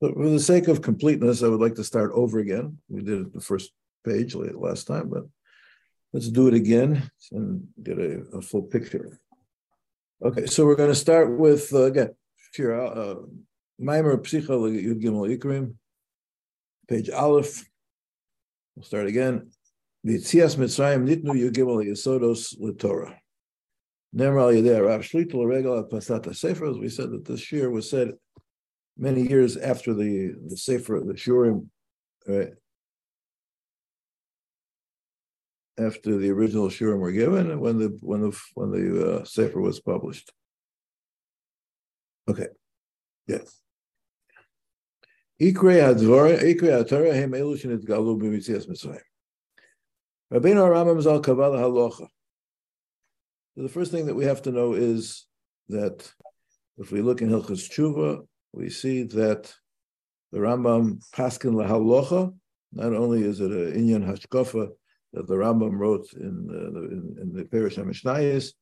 But for the sake of completeness, I would like to start over again. We did it the first page last time, but let's do it again and get a, a full picture. Okay, so we're going to start with uh, again, uh, Maimer Psicha Yud Gimel Ikrim, page Aleph. We'll start again. V'tzias Mitzrayim nitnu Yud Gimel Yesodos L'Torah. Nemar al Yedei Rav Shlitel Regal Pasat Sefer. As we said that this year was said many years after the the Sefer, the Shurim, right? After the original Shurim were given, when the when the when the uh, Sefer was published. Okay, yes. The first thing that we have to know is that if we look in Hilchas Tshuva, we see that the Rambam Paskin Lahalocha, not only is it an Inyan Hashkafa that the Rambam wrote in the, in, in the Perish HaMishnayis,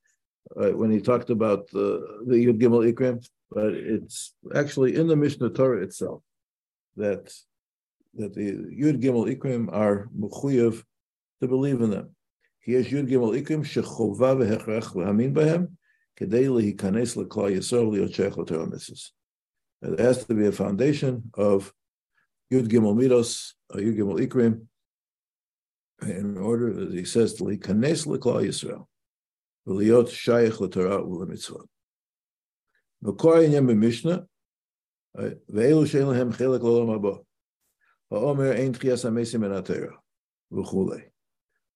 uh, when he talked about the, Yud Gimel Ikrim, but it's actually in the Mishnah Torah itself that that the Yud Gimel Ikrim are mechuyev to believe in them. He has Yud Gimel Ikrim shechova v'hechrech v'hamin b'hem kedei lehikanes l'klal yisrael liyochech l'torah mitzvahs. There has to be a foundation of Yud Gimel Midos, Yud Gimel Ikrim, in order, as he says, to Kanes L'Klal Yisrael, V'liyot Shayach L'Torah U'L'Mitzvah. V'kor Yinyam B'Mishnah, Ve'elu Shein Lehem Chelek L'Olam Haba, Ha'omer Ein Tchias HaMesim En HaTorah, V'chulei.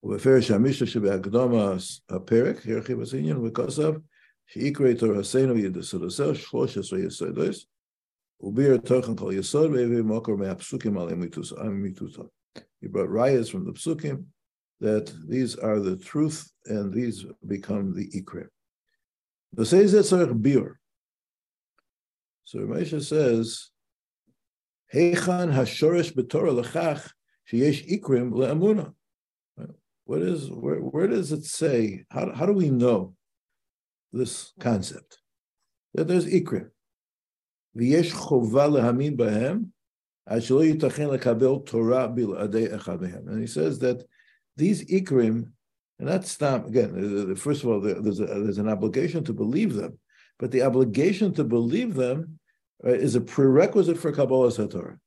ובפרש המשנה שבהקדומה הפרק, הרחיב הסעניין וכוסף, שיקרא תורתנו ידסודוסו שלוש עשרה he brought rayas from the psukim that these are the truth and these become the Bir. So Ramesha says, Heichan Hashorish B'Torah L'chach Sheyesh Ikrim Le'amuna. What is where, where does it say? How, how do we know this concept? That there's ikrim. ויש חובה להאמין בהם, עד שלא ייתכן לקבל תורה בלעדי אחד מהם. And he says that these ikrim, and that's not, again, first of all, there's, a, there's an obligation to believe them, but the obligation to believe them uh, is a prerequisite for Kabbalah Satorah.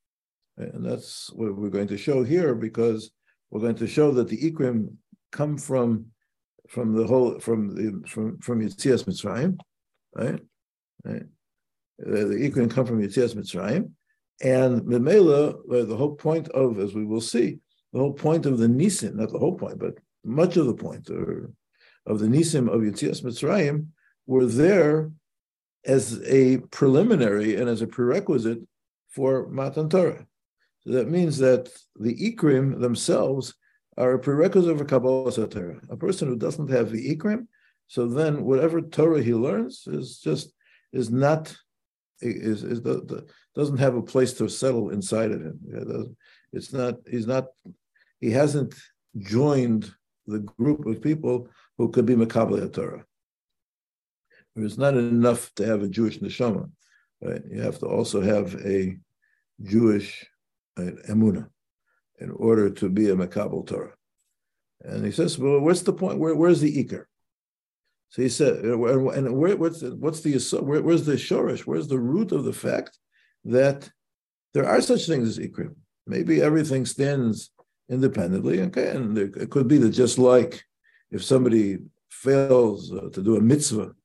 And that's what we're going to show here because we're going to show that the ikrim come from from the whole from the from from Yitzias Mitzrayim, right? right? The Ikrim come from Yitzias Mitzrayim, and Memela, the whole point of, as we will see, the whole point of the Nisim, not the whole point, but much of the point or, of the Nisim of Yitzias Mitzrayim were there as a preliminary and as a prerequisite for Matan Torah. So that means that the Ikrim themselves are a prerequisite for Kabbalah Torah. A person who doesn't have the Ikrim, so then whatever Torah he learns is just is not is, is the, the, doesn't have a place to settle inside of him. It's not. He's not. He hasn't joined the group of people who could be Makabel Torah. It's not enough to have a Jewish neshama. Right? You have to also have a Jewish uh, right, emuna in order to be a Makabel Torah. And he says, well, what's the point? Where, where's the Iker? So he said, and where, what's the, what's the where, where's the shorish? Where's the root of the fact that there are such things as ikrim? Maybe everything stands independently, okay, and there, it could be that just like if somebody fails uh, to do a mitzvah,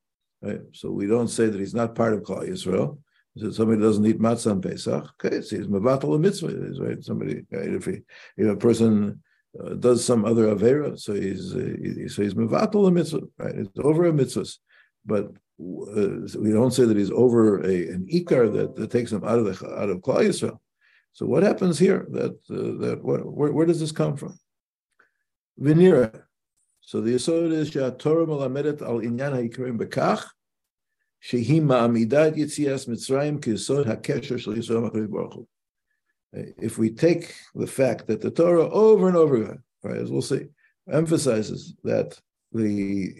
right? So we don't say that he's not part of Klal Yisrael. So somebody doesn't eat matzah on Pesach, okay, so he's mevatel a mitzvah, right? Somebody, right? if he, if a person uh, does some other avera, so he's uh, he, so he's mevatel a mitzvah, right? It's over a mitzvah, but uh, we don't say that he's over a an ikar that, that takes him out of the out of Klal Yisrael. So what happens here? That uh, that where, where does this come from? Vinira. So the yisod is Torah malamedet al inyan ha'ikarim bekach shehi ma'amidat yitzias mitzrayim kisod hakesher shel Yisrael Baruch if we take the fact that the Torah over and over again, right, as we'll see, emphasizes that the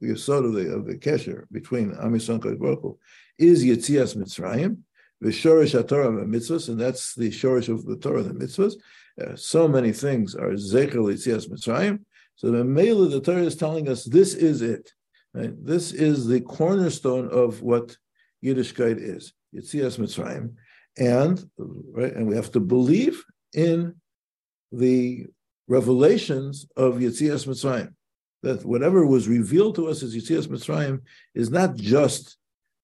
the sort of the of the kesher between Am Yisrael and Baruch is Yitzias Mitzrayim, the shorish Torah and mitzvahs, and that's the shorish of the Torah, and the mitzvahs. Uh, so many things are zecher litzias mitzrayim. So the Mela, the Torah is telling us this is it. Right? This is the cornerstone of what Yiddishkeit is, Yitzias Mitzrayim, and right, and we have to believe in the revelations of Yitzias Mitzrayim. That whatever was revealed to us as Yitzias Mitzrayim is not just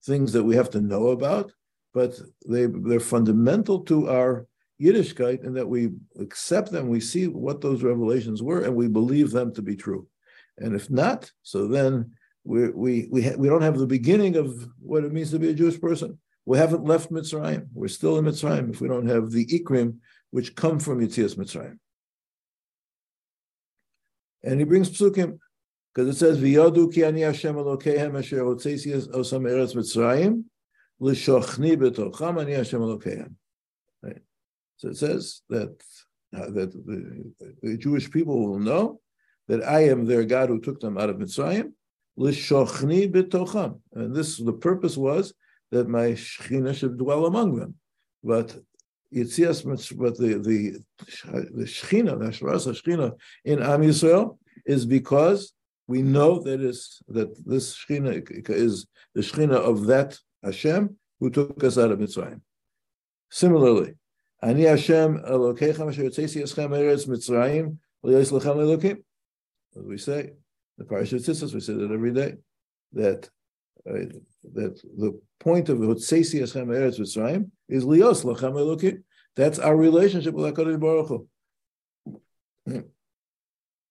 things that we have to know about, but they, they're fundamental to our Yiddishkeit and that we accept them, we see what those revelations were, and we believe them to be true. And if not, so then we we we, ha- we don't have the beginning of what it means to be a Jewish person. We haven't left Mitzrayim. We're still in Mitzrayim if we don't have the ikrim which come from Yitzias Mitzrayim. And he brings psukim because it says v'yadu ki ani Hashem Elokehem asher hotzesi osam eretz Mitzrayim l'shochni betocham ani Hashem Elokehem. So it says that uh, that the, the, Jewish people will know that I am their God who took them out of Mitzrayim l'shochni betocham. And this the purpose was that my Shechina should dwell among them. But Yitzias, but the the the Shechina, the Shechina in Am Yisrael is because we know that is that this Shechina is the Shechina of that Hashem who took us out of Mitzrayim. Similarly, Ani Hashem Elokechem Asher Yitzesi Eschem Eretz Mitzrayim L'Yos Lechem Elokim. As we say, the Parashat Tzitzis, we say that every day, that uh, that the point of Hotzesi Eschem Eretz Mitzrayim is Lios Lachem Elokim. That's our relationship with HaKadosh Baruch Hu.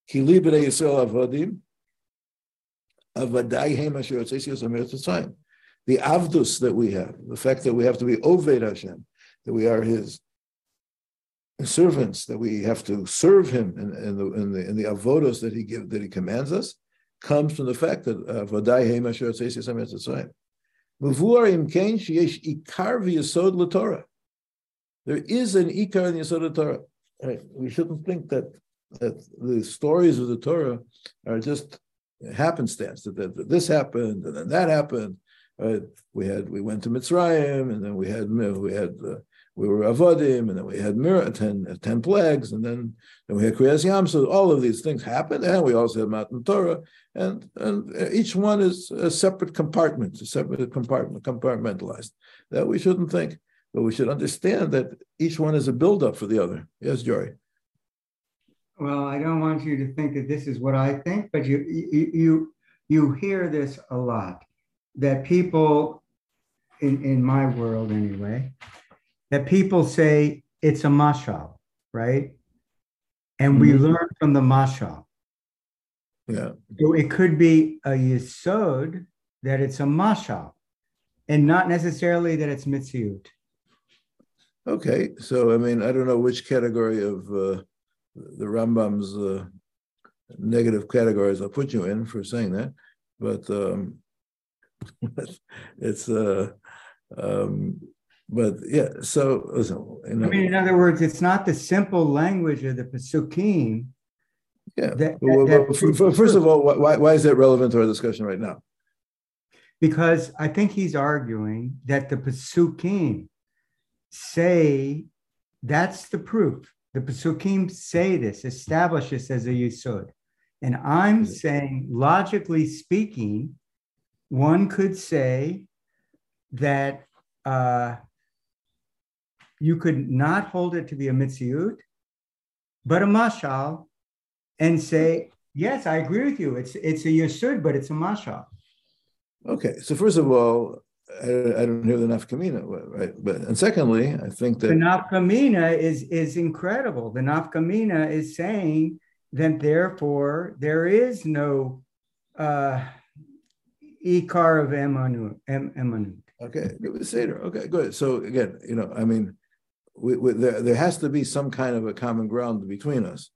Ki li b'nei Yisrael avodim, avadai hem asher Hotzesi Eschem Eretz. The avdus that we have, the fact that we have to be Oved Hashem, that we are His servants, that we have to serve Him in, in the in the in the avodos that He give that He commands us, comes from the fact that hem asher Hotzesi Eschem Eretz Mitzrayim. There is an ikar in the Torah. Right. We shouldn't think that that the stories of the Torah are just happenstance. That, that, that this happened and then that happened. Right. We had we went to Mitzrayim and then we had we had uh, we were avodim and then we had mir- 10, 10 plagues and then, then we had Kriyas Yam. So all of these things happened and we also had Matan Torah and and uh, each one is a separate compartment, a separate compartment, compartmentalized. That we shouldn't think, but we should understand that each one is a buildup for the other. Yes, Jory. Well, I don't want you to think that this is what I think, but you you you, you hear this a lot that people in in my world anyway that people say it's a mashal, right? And we Mhm. learn from the mashal. Yeah. So it could be a yisod that it's a mashal, and not necessarily that it's mitziut. Okay. So I mean, I don't know which category of uh, the Rambam's uh, negative categories I'll put you in for saying that, but um, it's uh, um, but yeah. So listen, you know, I mean, in other words, it's not the simple language of the pesukim. yeah. that- Well, that- well, f- f- first of all, why why is that relevant to our discussion right now? Because I think he's arguing that the Pesukim say that's the proof. The Pesukim say this, establish this as a Yisod. And I'm saying, logically speaking, one could say that uh, you could not hold it to be a Mitziut, but a Mashal, and say, yes, I agree with you. It's, it's a Yisod, but it's a Mashal. Okay, so first of all, I, I don't hear the nafkamina, right? But and secondly, I think that The nafkamina is is incredible. The nafkamina is saying that therefore there is no uh, ikar of emanut. Em, emanut. okay, it was Seder. Okay, good. So again, you know, I mean, we, we, there there has to be some kind of a common ground between us,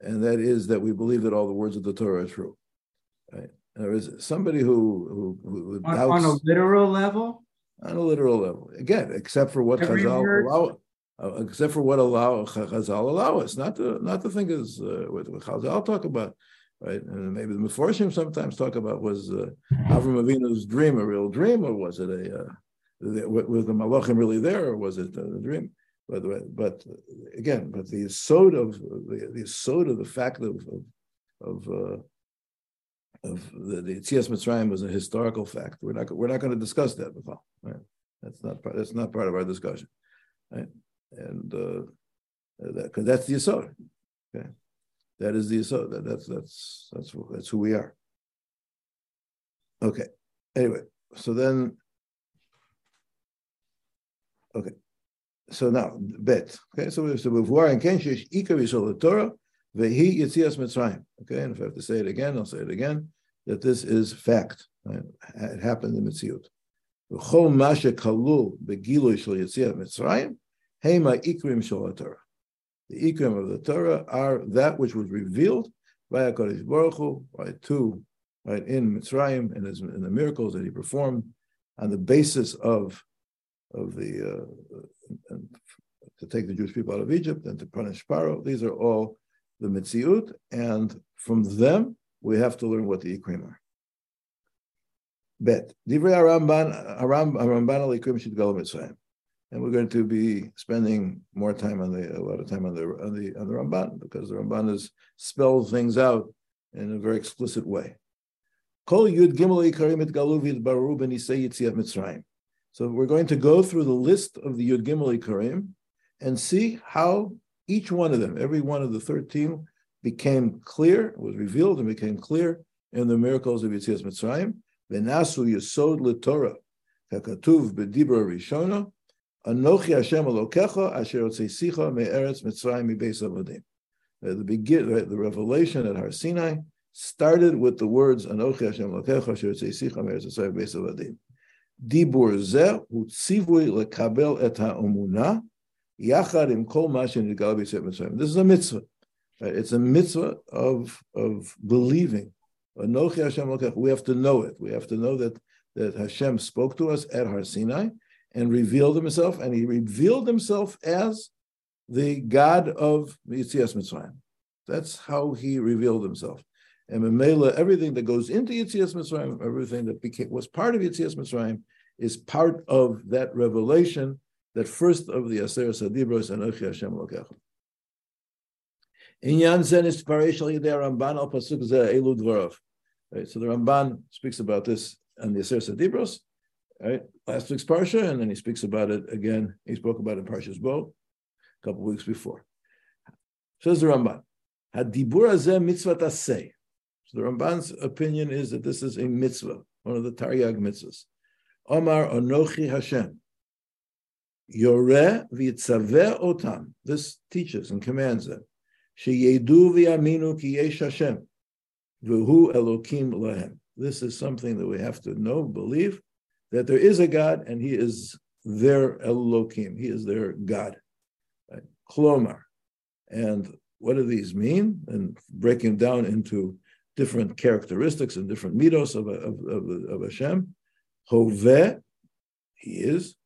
and that is that we believe that all the words of the Torah are true. Right? There is somebody who who, who On, doubts on a literal level, on a literal level. Again, except for what Every Chazal word- allow, uh, except for what allow Chazal allow us, not to not to think is uh, what, what Chazal talk about, right? And maybe the Meforshim sometimes talk about was uh, Avram Avinu's dream a real dream or was it a uh, was the malachim really there, or was it a dream? But but again, but the sod of the the of the fact of of, of uh, of the, the Tzias Mitzrayim was a historical fact. We're not we're not going to discuss that, right? That's not part. That's not part of our discussion, right? And uh, that because that's the Yisod. Okay, that is the Yisod. That, that's that's that's that's who we are. Okay. Anyway, so then. Okay. So now bet. Okay, so so before and Kenshish Ikar Yisrael Torah, The Vehi Yitzias Mitzrayim. Okay, and if I have to say it again, I'll say it again. That this is fact. Right? It happened in Mitziut. V'chol Masha Kalul Begilu Shel Yitzias Mitzrayim. Hema Ikrim Shel Torah. The Ikrim of the Torah are that which was revealed by Hakadosh Baruch Hu, right to right in Mitzrayim and in the miracles that he performed on the basis of of the uh, to take the Jewish people out of Egypt and to punish Pharaoh. These are all the Mitziut, and from them we have to learn what the Ikrim are. Bet. Divrei Aramban, Aramban Alikrim Shidgal Mitzrayim. And we're going to be spending more time on the a lot of time on the on the on the Ramban because the Ramban is spells things out in a very explicit way. Kol Yud Gimel Ikarim et Galuvid Baru ben Yitziat Mitzrayim. So we're going to go through the list of the Yud Gimel Ikarim and see how each one of them, every one of the 13, became clear, was revealed and became clear in the miracles of Yitzias Mitzrayim. Venasu Yisod LeTorah, Kakatuv Bedibra Rishona, Anochi Hashem Elokecha, Asher Otzesicha Me'eretz Mitzrayim Mibeis Avodim. Uh, the begin, uh, the revelation at Har Sinai started with the words Anochi Hashem Lokecha Asher Tzeissicha Meretz Yisrael Beis Avadim. Dibur zeh hu tzivui lekabel et ha'omuna yachad im kol ma shenigal b'yisrael Mitzrayim. This is a mitzvah. It's a mitzvah of, of believing. We have to know it. We have to know that, that Hashem spoke to us at Har Sinai and revealed himself, and he revealed himself as the God of Yitzias Mitzrayim. That's how he revealed himself. And Mamela, everything that goes into Yitzias Mitzrayim, everything that became was part of Yitzias Mitzrayim, is part of that revelation, that first of the Aser Sadibros and Ochi Hashem Lokecha. Inyan Zen is Parashal Yidei Ramban al Pasuk Zeh Elu. Right, so the Ramban speaks about this on the Aser Sadibros, right? Last week's Parsha, and then he speaks about it again. He spoke about it in Parshas Bo a couple weeks before. Says the Ramban, Hadibur Azeh Mitzvah Taseh. So the Ramban's opinion is that this is a mitzvah, one of the Taryag mitzvahs. Omar Onochi Hashem. Yoreh v'yitzaveh otam. This teaches and commands them. Sheyedu v'yaminu ki yesh Hashem. V'hu Elokim lahem. This is something that we have to know, believe, that there is a God and He is their Elokim. He is their God. Klomar. And what do these mean? And breaking down into different characteristics and different mitos of, of, of, of Hashem. Hoveh, he is.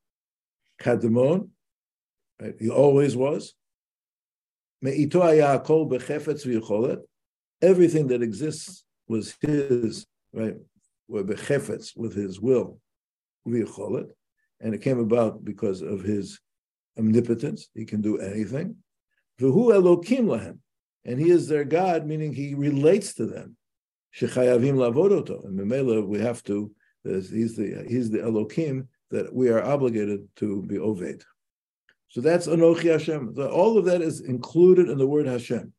Kadmon, right? he always was. Everything that exists was his, right? With his will. And it came about because of his omnipotence. He can do anything. V'hu elokim lahem and he is their God, meaning he relates to them. Shechayavim lavodoto, and we have to. He's the he's the Elokim that we are obligated to be oved. So that's Anochi Hashem. All of that is included in the word Hashem.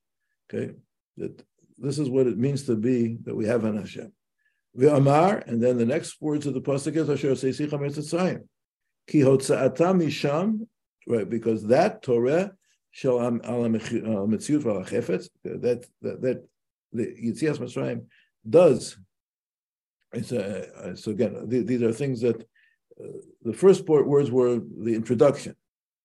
Okay, that this is what it means to be that we have an Hashem. Amar, and then the next words of the pasuk is Asher Seisicha Mitzrayim. Ki hotza'ata misham, right? Because that Torah shel al chefetz. That that that the Yitzias Mitzrayim does. It's a, so again, these are things that uh, the first words were the introduction,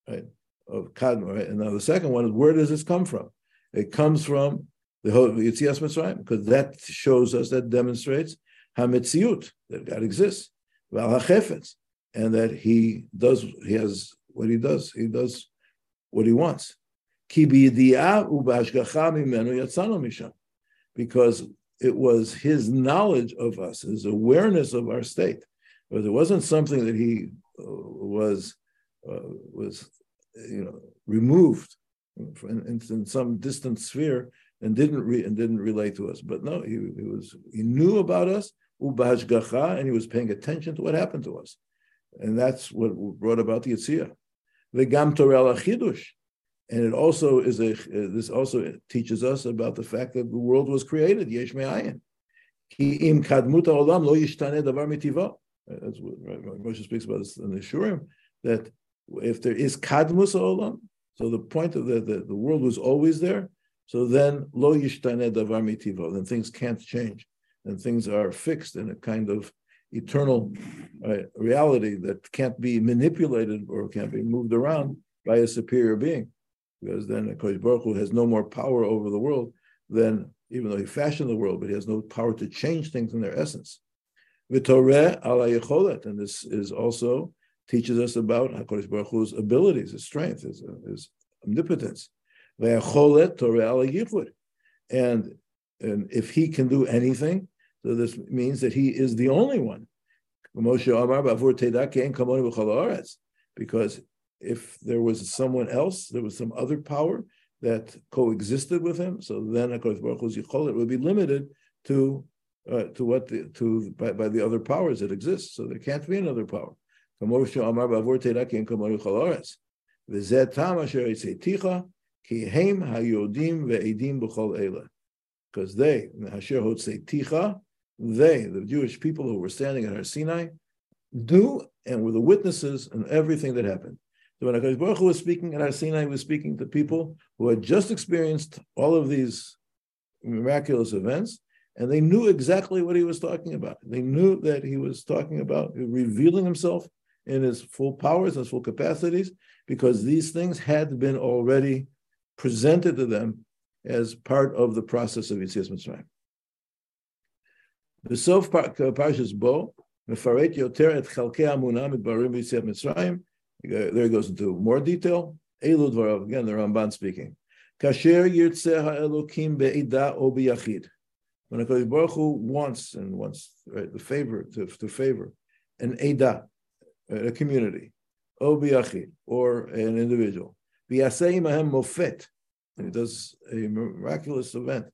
right, of Kadma, right? and now the second one is where does this come from? It comes from the Yitzias Mitzrayim because that shows us, that demonstrates Hamitziut that God exists, Val Hachefetz, and that He does, He has what He does. He does what he wants. Because it was his knowledge of us, his awareness of our state. It wasn't something that he was uh, was you know removed in, in, some distant sphere and didn't re, and didn't relate to us. But no, he, he was he knew about us and he was paying attention to what happened to us, and that's what brought about the Yitzhak. The Gam Torah Chidush, and it also is a this also teaches us about the fact that the world was created yesh me'ayin. Ki im kadmuta olam lo yishtane davar mitiva. That's what Moshe speaks about this in the Shurim, that if there is kadmus olam, so the point of the, the, the world was always there, so then lo yishtane davar mitiva, then things can't change, and things are fixed in a kind of eternal uh, reality that can't be manipulated or can't be moved around by a superior being because then Kodesh Baruch Hu has no more power over the world than even though he fashioned the world, but he has no power to change things in their essence. V'toreh ala yecholet, and this is also teaches us about Hakadosh Baruch Hu's abilities, his strength, his, his omnipotence. V'yecholet toreh ala yichud, and and if he can do anything, so this means that he is the only one. Because if there was someone else, there was some other power that coexisted with him, so then Hakadosh Baruch Hu's yicholet would be limited to uh, to what the, to by, by, the other powers that exist. So there can't be another power. Because they, they, the Jewish people who were standing at Har Sinai, do and were the witnesses in everything that happened. So when HaKadosh Baruch Hu was speaking at Har Sinai was speaking to people who had just experienced all of these miraculous events, and they knew exactly what he was talking about. They knew that he was talking about revealing himself in his full powers, his full capacities, because these things had been already presented to them as part of the process of Yitzias Mitzrayim. B'sof parshas bo, mefaret yoter et chalkei amunah mitbarim Yitzias Mitzrayim, there he goes into more detail. Dvarav, again, the Ramban speaking. Kasher yirtzeh ha'elokim be'ida o b'yachid. When HaKadosh Baruch Hu wants and wants right, the favor to, to favor an eda, a community, o or an individual. V'yasei mahem mofet, and he does a miraculous event.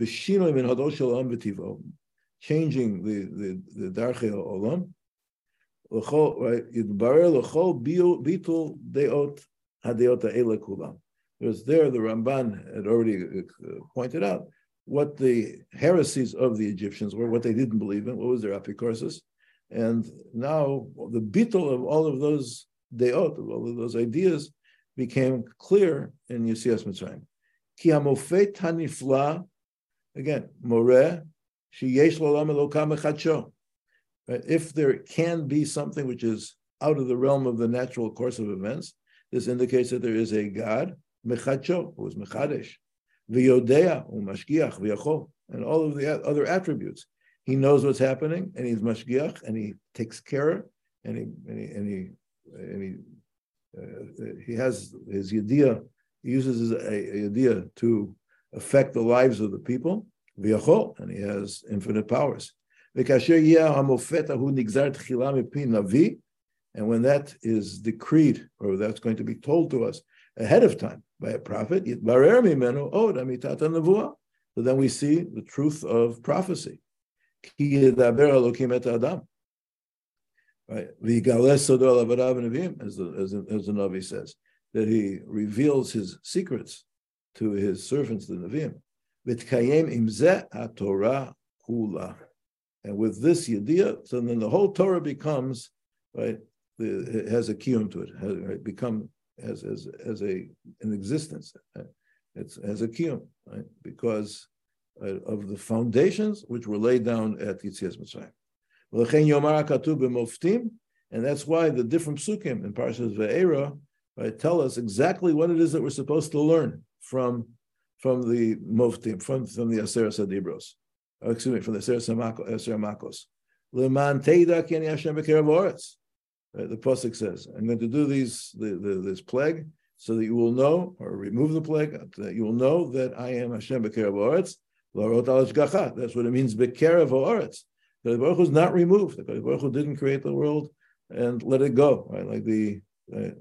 B'shinoim in hadosh olam v'tivo, changing the the the darchei olam, right? Because there, the Ramban had already uh, pointed out what the heresies of the Egyptians were, what they didn't believe in, what was their apicorsis. And now the bittul of all of those deot, of all of those ideas, became clear in Yesias Mitzrayim. Ki hamofet hanifla, again, moreh, sheyesh l'olam elokam echadsho. If there can be something which is out of the realm of the natural course of events, this indicates that there is a God, Mechacho, who is Mechadesh, V'yodea, who Mashgiach, V'yachol, and all of the other attributes. He knows what's happening, and he's Mashgiach, and he takes care, and he and he and he, and he, uh, he has his idea. He uses his idea to affect the lives of the people, V'yachol, and he has infinite powers. And when that is decreed, or that's going to be told to us ahead of time by a prophet, oh, so then we see the truth of prophecy. Right? As the, as, as the Navi says, that he reveals his secrets to his servants, the Navim. And with this yediyah, so then the whole Torah becomes right. The, it has a kiyum to it. Has right, become as as as a an existence. It's as a kiyum, right? Because uh, of the foundations which were laid down at Yitzias Mitzrayim. And that's why the different psukim in Parshas Ve'era right, tell us exactly what it is that we're supposed to learn from from the Moftim, from, from the Aseret Adibros oh, excuse me, from the Ser Makos. Leman. The Pasuk says, I'm going to do these the, the, this plague so that you will know, or remove the plague, that you will know that I am Hashem B'Kerev Oretz. That's what it means, B'Kerev Oretz. The Baruch Hu is not removed. The Baruch Hu didn't create the world and let it go, right? Like the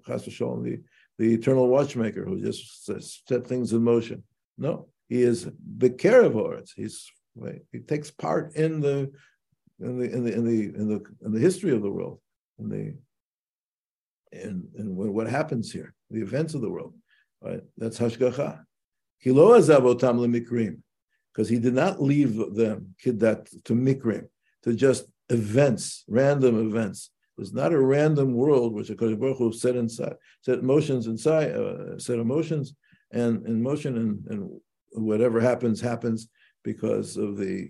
Chas uh, the the eternal watchmaker who just set things in motion. No, he is Bekerev Oretz. He's right, he takes part in the in the in the in the in the in the history of the world, in the in, in what happens here, the events of the world. Right? That's hashgacha. Kilo azavotam lemikrim, because he did not leave them kiddat to mikrim, to just events, random events. It's not a random world which Hakadosh Baruch Hu set inside, set motions inside, uh, set emotions, and in motion, and, and whatever happens happens because of the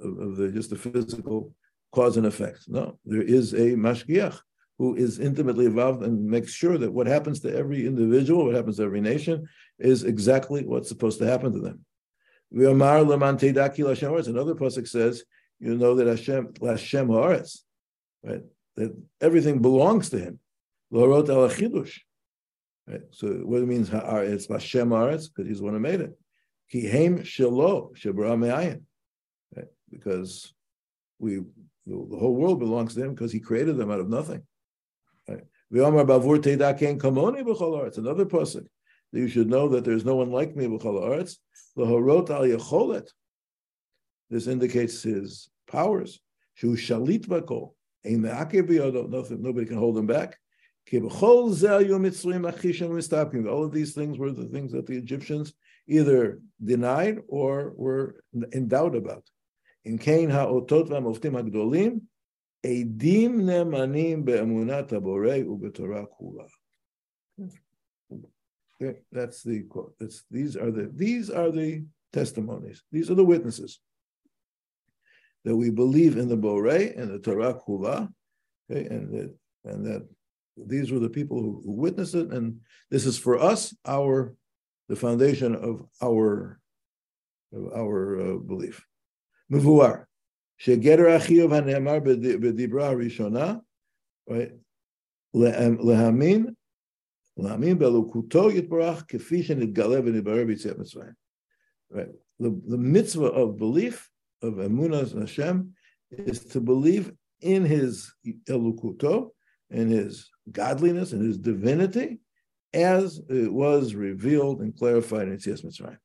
of, the just the physical cause and effect. No, there is a mashgiach who is intimately involved and makes sure that what happens to every individual, what happens to every nation, is exactly what's supposed to happen to them. Another pasuk says, you know that Hashem, Hashem Haaretz, right? That everything belongs to Him. Lorot al Right? So what it means, it's Hashem Haaretz, because He's the one who made it. Ki Heim Shelo. Because we, the whole world belongs to Him because He created them out of nothing. V'yomar bavur teida ken kamoni. Another pasuk that you should know that there's no one like me b'chol al. This indicates his powers. Shu shalit b'kol. Ein me'akev b'yodo. Nobody can hold him back. All of these things were the things that the Egyptians either denied or were in doubt about. In Cain ha'otot v'amoftim ha'gdolim, Edim nemanim be'emunat haborei u'betorah kula. That's the quote. That's, these are the these are the testimonies. These are the witnesses that we believe in the Borei and the Torah Kula, okay, and that and that these were the people who, who witnessed it, and this is for us our the foundation of our of our uh, belief. mivu'ar shegeter achiyuv hanemar b'dibra rishona, right? Lehamin, lehamin belukuto yitbarach kefi shenitgale v'nibarer b'yitziat mitzrayim. Right. The, the mitzvah of belief of emunas Hashem is to believe in His elukuto, in His godliness, and His divinity, as it was revealed and clarified in Yitzias Mitzrayim.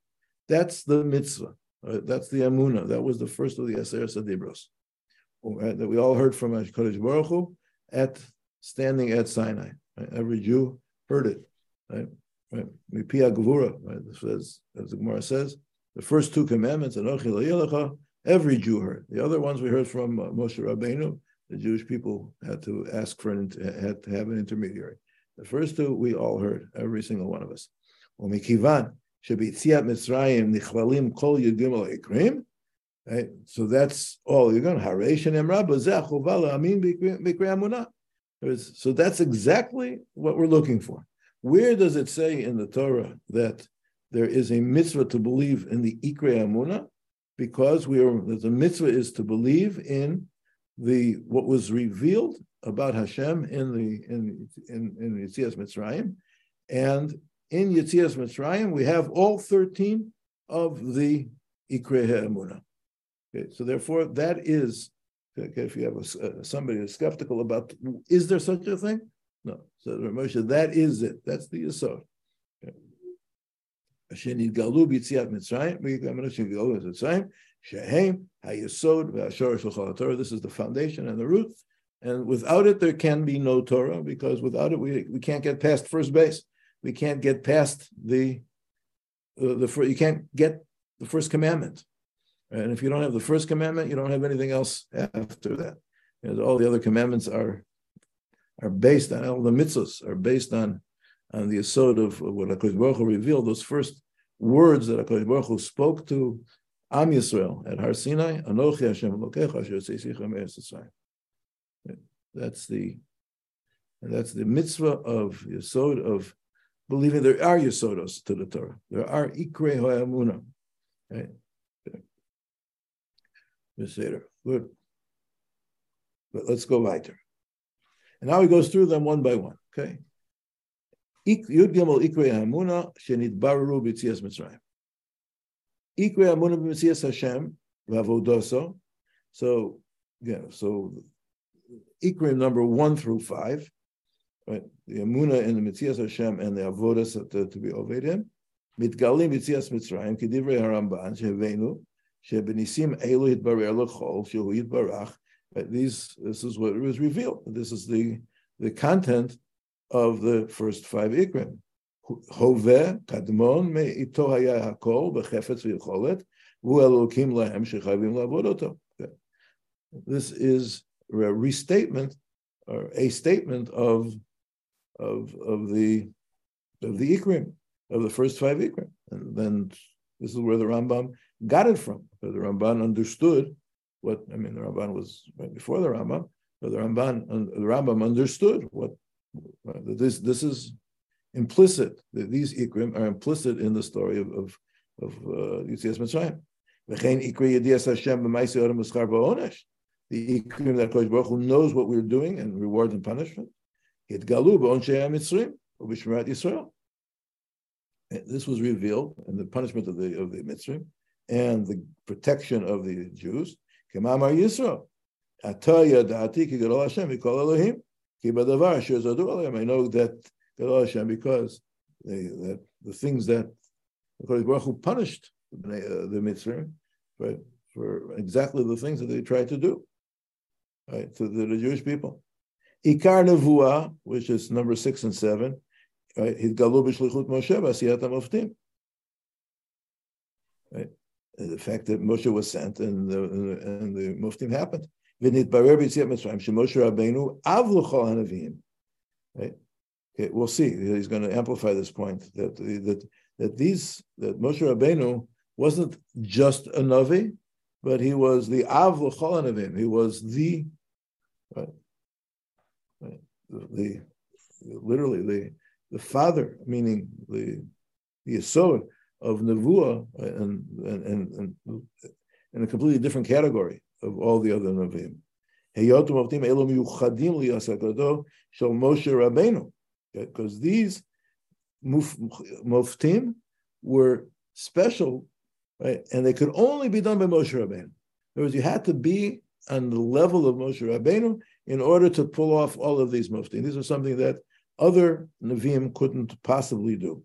That's the mitzvah. Right? That's the Amuna. That was the first of the Aser Sadibros right? that we all heard from Kodesh Baruch Hu at standing at Sinai. Right? Every Jew heard it. Right? Right? Right? This says, as the Gemara says, the first two commandments, every Jew heard. The other ones we heard from uh, Moshe Rabbeinu, the Jewish people had to ask for an, had to have an intermediary. The first two we all heard, every single one of us. Right? So that's all you're going to Haresh and Emra Bazachovala Amin Bikri So that's exactly what we're looking for. Where does it say in the Torah that there is a mitzvah to believe in the Ikre Amuna? Because we are the mitzvah is to believe in the what was revealed about Hashem in the in in, in Yitzias Mitzrayim, and in Yitzias Mitzrayim we have all thirteen of the Ikrei Ha'emunah. Okay, so therefore that is okay, if you have a, uh, somebody who's skeptical about is there such a thing? No, so Moshe, that is it. That's the Yisod. Okay. Sheheim Hayesod, Vashar Shulchan Torah. This is the foundation and the root. And without it, there can be no Torah because without it, we, we can't get past first base. We can't get past the, uh, the first, you can't get the first commandment. And if you don't have the first commandment, you don't have anything else after that. And all the other commandments are are based on all the mitzvahs are based on on the asod of what Hakadosh Baruch Hu revealed. Those first words that Hakadosh Baruch Hu spoke to Am Yisrael at Har Sinai, Anochi Hashem Elokecha Asher That's the that's the mitzvah of Yisod of believing there are Yesodos to the Torah. There are Ikre Ho'amuna. Right? Good. But let's go weiter. And now he goes through them one by one. Okay. Yud Gimel Ikre Hamuna Shenit Baru B'Tzias Mitzrayim. Ikre Amunah B'Messias Hashem Vavodoso. So, yeah. so Ikrim number one through five, right? The Amuna and the Mitzias Hashem and the Avodas to, to be Ovedim. Mitgalim Mitzias Mitzrayim, Kedivrei Haramban, Shevenu, Shebenisim Elu Yitbarer Lechol, Shehu Yitbarach. These, this is what was revealed. This is the, the content of the first five Ikrim. הווה, קדמון, מאיתו היה הכל בחפץ ויכולת, והוא אלוקים להם שחייבים לעבוד אותו. This is a restatement or a statement of, of, of the of the Ikrim, of the first five Ikrim. And then this is where the Rambam got it from. The Ramban understood what I mean. The Ramban was right before the Rambam, but the Ramban the Rambam understood what this this is implicit. These ikrim are implicit in the story of of, of uh, Yitzias Mitzrayim. The ikrim that Kodesh Baruch Hu knows what we're doing and reward and punishment. This was revealed in the punishment of the of the Mitzrayim and the protection of the Jews. Kemamar Yisrael. Ataya da'ati ki gadol Hashem mikol Elohim. Ki badavar asher I know that because they, that the things that because Baruch Hu punished the, uh, the Mitzrayim right, for exactly the things that they tried to do right, to the, the Jewish people. Ikar Nevuah, which is number six and seven, right, Hidgalu b'shlichut Moshe b'asiyat ha'moftim. Right, the fact that Moshe was sent and the, and the, muftim happened. Right? We'll see. He's going to amplify this point that that that these that Moshe Rabbeinu wasn't just a navi, but he was the av l'chol. He was the right, right, the, literally the the father, meaning the the Yisod of Nevuah and, and, and, and in a completely different category of all the other Nevi'im. Because these muftim were special, right? And they could only be done by Moshe Rabbeinu. In other words, you had to be on the level of Moshe Rabbeinu in order to pull off all of these muftim. These are something that other Nevi'im couldn't possibly do.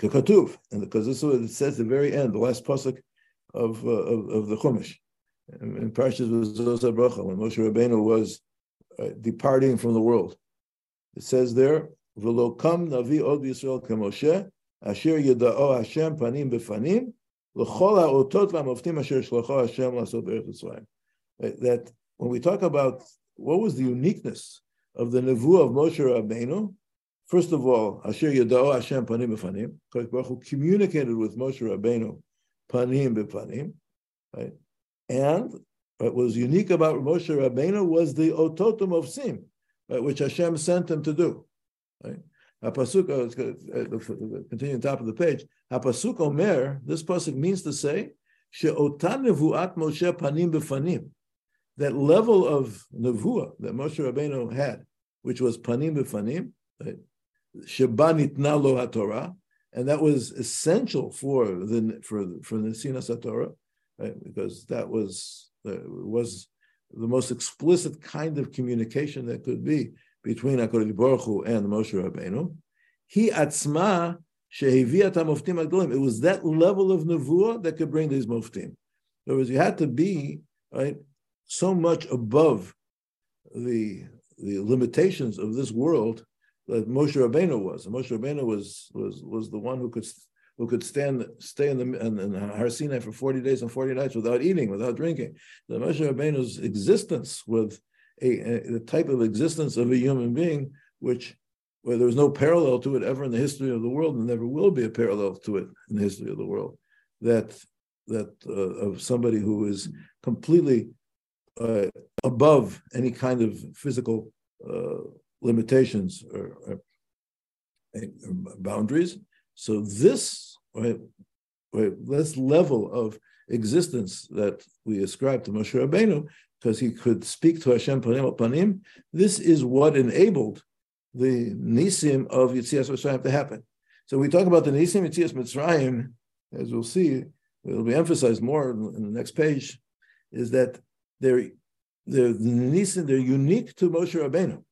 Kekatuv, and because this is what it says at the very end, the last pasuk of, uh, of, of the Chumash. In, Parshas Zosa Bracha, when Moshe Rabbeinu was uh, departing from the world, it says there, "V'lo kam navi od Yisrael kemoshe, asher yeda'o Hashem panim befanim, l'chol ha'otot v'amoftim asher shlocho Hashem l'asot be'eretz Yisrael." That when we talk about what was the uniqueness of the nevuah of Moshe Rabbeinu, First of all, Asher Yadao Hashem Panim B'Panim. Baruch Hu communicated with Moshe Rabbeinu Panim B'Panim, right? And what was unique about Moshe Rabbeinu was the ototum of sim, which Hashem sent him to do. Right? Hapasuk, uh, uh continue on top of the page. Hapasuk Omer, this pasuk means to say, she'otan nevuat Moshe panim b'fanim. That level of nevuah that Moshe Rabbeinu had, which was panim b'fanim, right? Sheba lo Torah, and that was essential for the for for the Sinas Torah, right? Because that was uh, was the most explicit kind of communication that could be between Hakadosh Baruch Hu and Moshe Rabbeinu. He atzma shehiviyat muftim agdolim. It was that level of nevuah that could bring these muftim. In other words, you had to be right so much above the the limitations of this world that Moshe Rabbeinu was. And Moshe Rabbeinu was was was the one who could who could stand stay in the in, in Har Sinai for forty days and forty nights without eating, without drinking. The Moshe Rabbeinu's existence with a, a, type of existence of a human being, which where there was no parallel to it ever in the history of the world, and never will be a parallel to it in the history of the world. That that uh, of somebody who is completely uh, above any kind of physical uh, limitations or, or, or boundaries. So this right, right, this level of existence that we ascribe to Moshe Rabbeinu, because he could speak to Hashem panim panim, this is what enabled the nisim of Yitzias Mitzrayim to happen. So we talk about the nisim Yitzias Mitzrayim, as we'll see, it'll be emphasized more in the next page, is that they're the nisim, they're unique to Moshe Rabbeinu.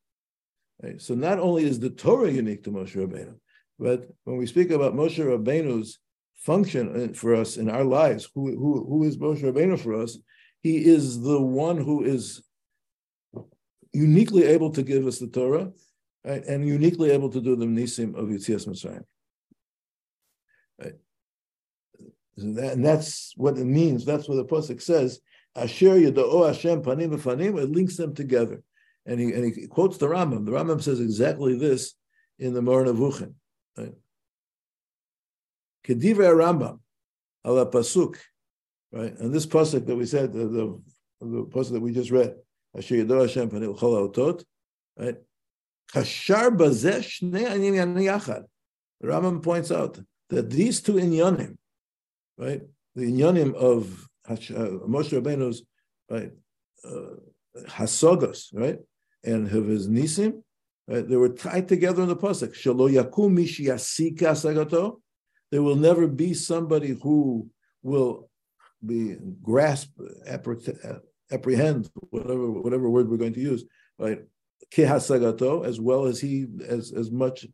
Right? So not only is the Torah unique to Moshe Rabbeinu, but when we speak about Moshe Rabbeinu's function for us in our lives, who, who, who is Moshe Rabbeinu for us? He is the one who is uniquely able to give us the Torah right, and uniquely able to do the nisim of Yitzias Mitzrayim. Right. And, that, and that's what it means. That's what the pasuk says. Asher Yadao Hashem Panim Panim. It links them together, and he and he quotes the Rambam. The Rambam says exactly this in the Moreh Nevuchim. Right? Kedivrei Rambam, ala pasuk, right? And this pasuk that we said, the, the, the pasuk that we just read, Asher Yador Hashem Panil Chol Autot, right? Kashar bazeh shnei anim yachad. The Rambam points out that these two inyanim, right? The inyanim of uh, Moshe Rabbeinu's, right? Uh, Hasogos, right? And of his nisim, right? They were tied together in the pasuk. Shalo yakum mishi yasika sagato there will never be somebody who will be grasp, apprehend, whatever whatever word we're going to use, right? Kehasagato, as well as he as as much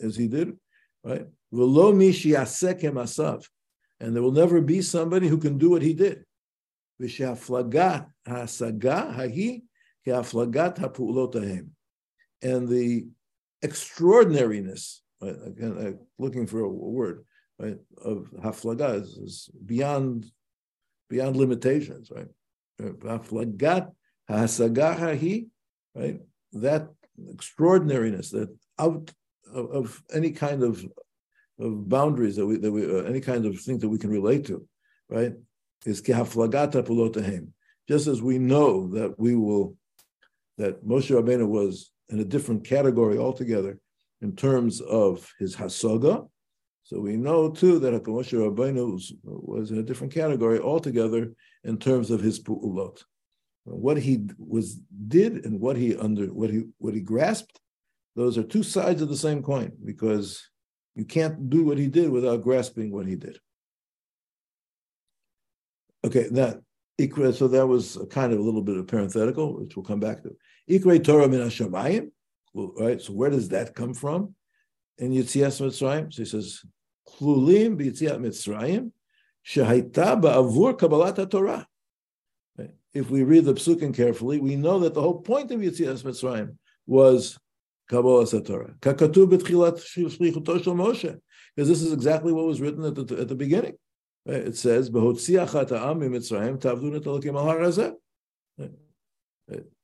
as he did, right? V'lo mishi asav, and there will never be somebody who can do what he did. V'shaflagat hasaga hahi keaflagat ha'pu'lotahem, and the extraordinariness right? Again, uh, looking for a, word, right? Of haflaga is, is, beyond beyond limitations, right? Haflagat hasagahi, right? That extraordinariness, that out of, of, any kind of of boundaries that we that we uh, any kind of thing that we can relate to, right? Is kehaflagata pulotahem. Just as we know that we will, that Moshe Rabbeinu was in a different category altogether in terms of his hasaga. So we know too that Moshe Rabbeinu was, was in a different category altogether in terms of his pu'ulot. What he was did and what he under what he what he grasped, those are two sides of the same coin because you can't do what he did without grasping what he did. Okay, that so that was a kind of a little bit of parenthetical, which we'll come back to. Ikre Torah min Hashemayim, right? So where does that come from? In Yitzias Mitzrayim, so he says, "Klulim b'Yitzias Mitzrayim, shehaita ba'avur kabbalat Torah." If we read the psukim carefully, we know that the whole point of Yitzias Mitzrayim was Kabbalah Torah. Kakatu b'tchilat shlichuto shel Moshe, because this is exactly what was written at the, at the beginning. It says, "Behotziachat ha'am mitzrayim tavdun et al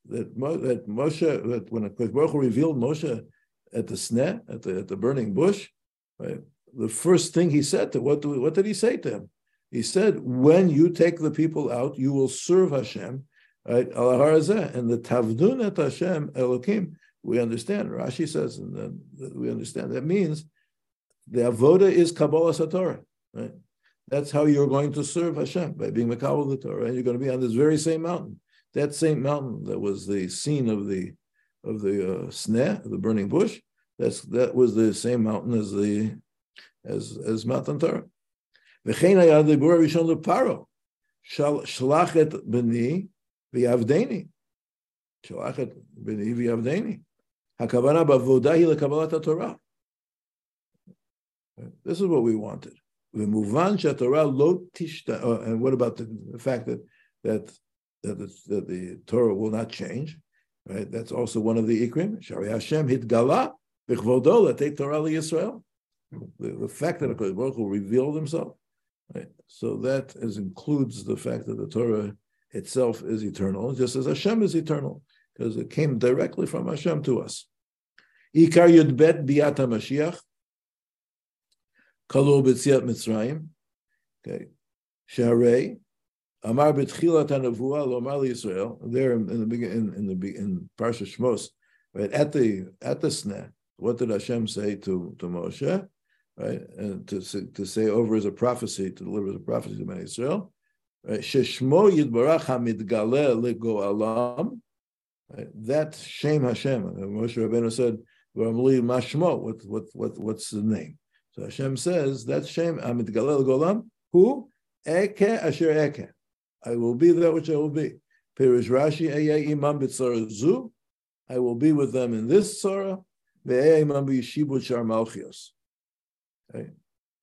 that, that Moshe, that when Baruch revealed Moshe at the sneh, at the, at the burning bush, right, the first thing he said to what do, what did he say to him? He said, "When you take the people out, you will serve Hashem." Right, and the tavdun et Hashem Elokim. We understand. Rashi says, and then we understand that means the avoda is Kabbalah Satorah. Right, that's how you're going to serve Hashem by being Makabal the Torah, and you're going to be on this very same mountain that same mountain that was the scene of the of the uh, sneh, the burning bush, that's that was the same mountain as the as as Matan Torah. וכן היה הדיבור הראשון לפרעה, שלח את בני ויעבדני. שלח את בני ויעבדני. הכוונה בעבודה היא לקבלת התורה. This is what we wanted. ומובן שהתורה לא תשתה, and what about the, the fact that, that that the, that the Torah will not change. Right? That's also one of the ikrim. Shari Hashem hitgala b'chvodo take Torah Yisrael. The, the fact that HaKadosh Baruch Hu revealed himself. Right? So that is, includes the fact that the Torah itself is eternal, just as Hashem is eternal, because it came directly from Hashem to us. Ikar Yud Bet Biat HaMashiach, Kalu B'tziat Mitzrayim, okay, Sharei, Amar b'tchilat hanavua lomar Yisrael. There in, the beginning, in, the in Parsha Shmos, right at the at the sneh, what did Hashem say to to Moshe? Right, and to to say over as a prophecy to deliver as a prophecy to Bnei Israel. Right, sheshmo yidbarach hamidgaleh lego alam. That shame Hashem. Moshe Rabbeinu said, "Mashmo." What what what what's the name? So Hashem says that shame hamidgaleh lego alam. Who? Eke asher eke. I will be that which I will be. Perish Rashi, Imam Zu, I will be with them in this tzara, Imam B'yeshibu Shar Malchios. Okay,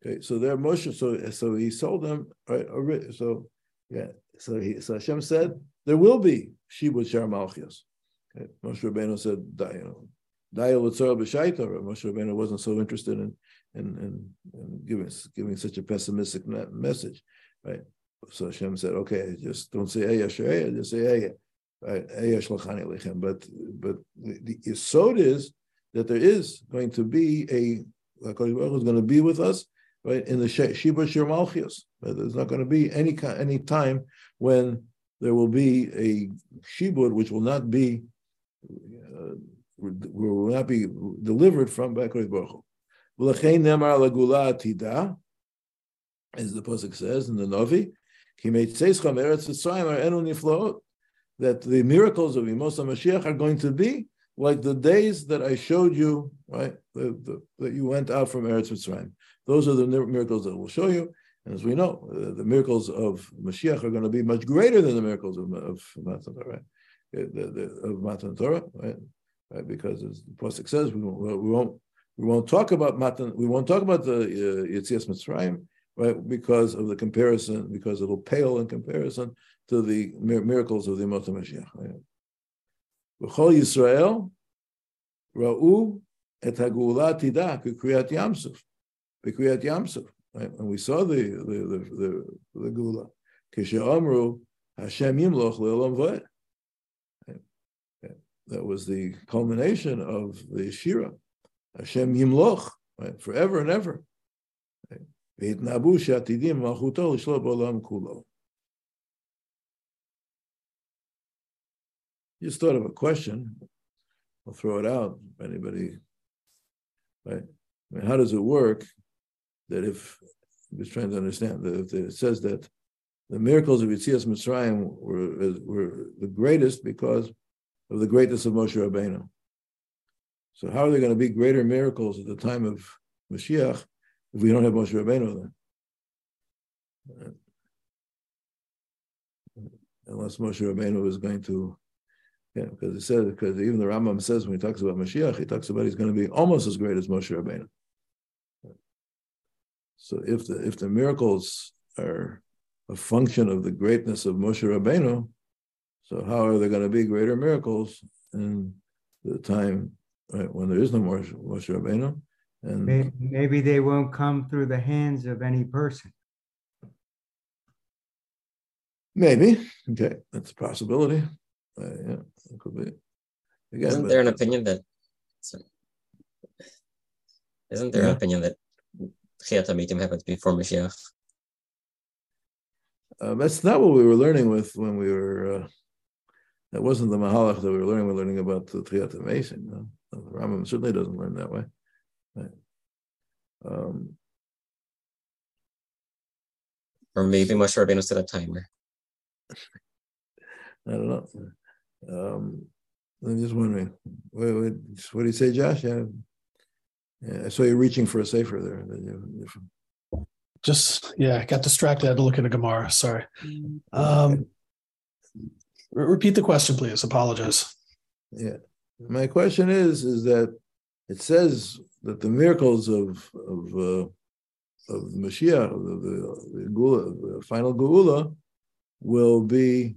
okay, so they're Moshe, so, so he sold them, right, so, yeah, so he, so Hashem said, there will be Shibud Shar Malchios. Okay. Moshe Rabbeinu said, you know, Dayal B'Shaita, Moshe Rabbeinu wasn't so interested in, in, in, in giving, giving such a pessimistic message, right? So Hashem said, okay, just don't say Eyesh or just say Eyesh. Right? Eyesh But, but the, the Yisod is that there is going to be a, HaKadosh Baruch is going to be with us, right, in the Shiba Shir Malchios. There's not going to be any any time when there will be a shibud which will not be uh, will not be delivered from Bakodesh Baruch atida, as the pasuk says in the Novi, that the miracles of Imosa Mashiach are going to be like the days that I showed you, right? The, the, that you went out from Eretz Mitzrayim. Those are the miracles that we'll show you. And as we know, uh, the miracles of Mashiach are going to be much greater than the miracles of, of Matan Torah, right? The, of Matan Torah, right? right? Because as the Pasuk says, we won't, we won't we won't talk about Matan, we won't talk about the uh, Yitzias Mitzrayim, right? Because of the comparison, because it'll pale in comparison to the miracles of the Imot Mashiach. V'chol Yisrael ra'u et hagula tida k'kriyat Yamsuf, k'kriyat Yamsuf. Right? And we saw the the the the, the gula. Kishamru Hashem Yimloch le'olam v'ed. That was the culmination of the Shira. Hashem Yimloch, right? forever and ever. והתנבאו שעתידים מלכותו לשלוט בעולם כולו. Just thought of a question. I'll throw it out. If anybody, right? I mean, how does it work that if I'm just trying to understand that if it says that the miracles of Yitzias Mitzrayim were were the greatest because of the greatness of Moshe Rabbeinu. So how are there going to be greater miracles at the time of Mashiach if we don't have Moshe Rabbeinu then. Uh, unless Moshe Rabbeinu is going to, yeah, because it says, because even the Rambam says when he talks about Mashiach, he talks about he's going to be almost as great as Moshe Rabbeinu. So if the if the miracles are a function of the greatness of Moshe Rabbeinu, so how are there going to be greater miracles in the time right, when there is no Moshe Rabbeinu? And maybe, maybe they won't come through the hands of any person. Maybe. Okay, that's a possibility. Uh, yeah, it could be. Again, isn't there an opinion that? Sorry, isn't there yeah. an opinion that Chiyat Amitim happens before Mashiach? Uh, that's not what we were learning with when we were. Uh, that wasn't the Mahalach that we were learning. We we're learning about the Chiyat Mason. No? The Rambam certainly doesn't learn that way. Um, or maybe Moshe Rabbeinu set a timer. I don't know. Um, I'm just wondering. What, what, what do you say, Josh? Yeah. yeah. I saw you reaching for a safer there. Just yeah, got distracted. I had to look at a Gemara. Sorry. Um, repeat the question, please. Apologize. Yeah, my question is is that it says that the miracles of of uh, of Mashiach, of the, the, the, Gula, the final Geula, will be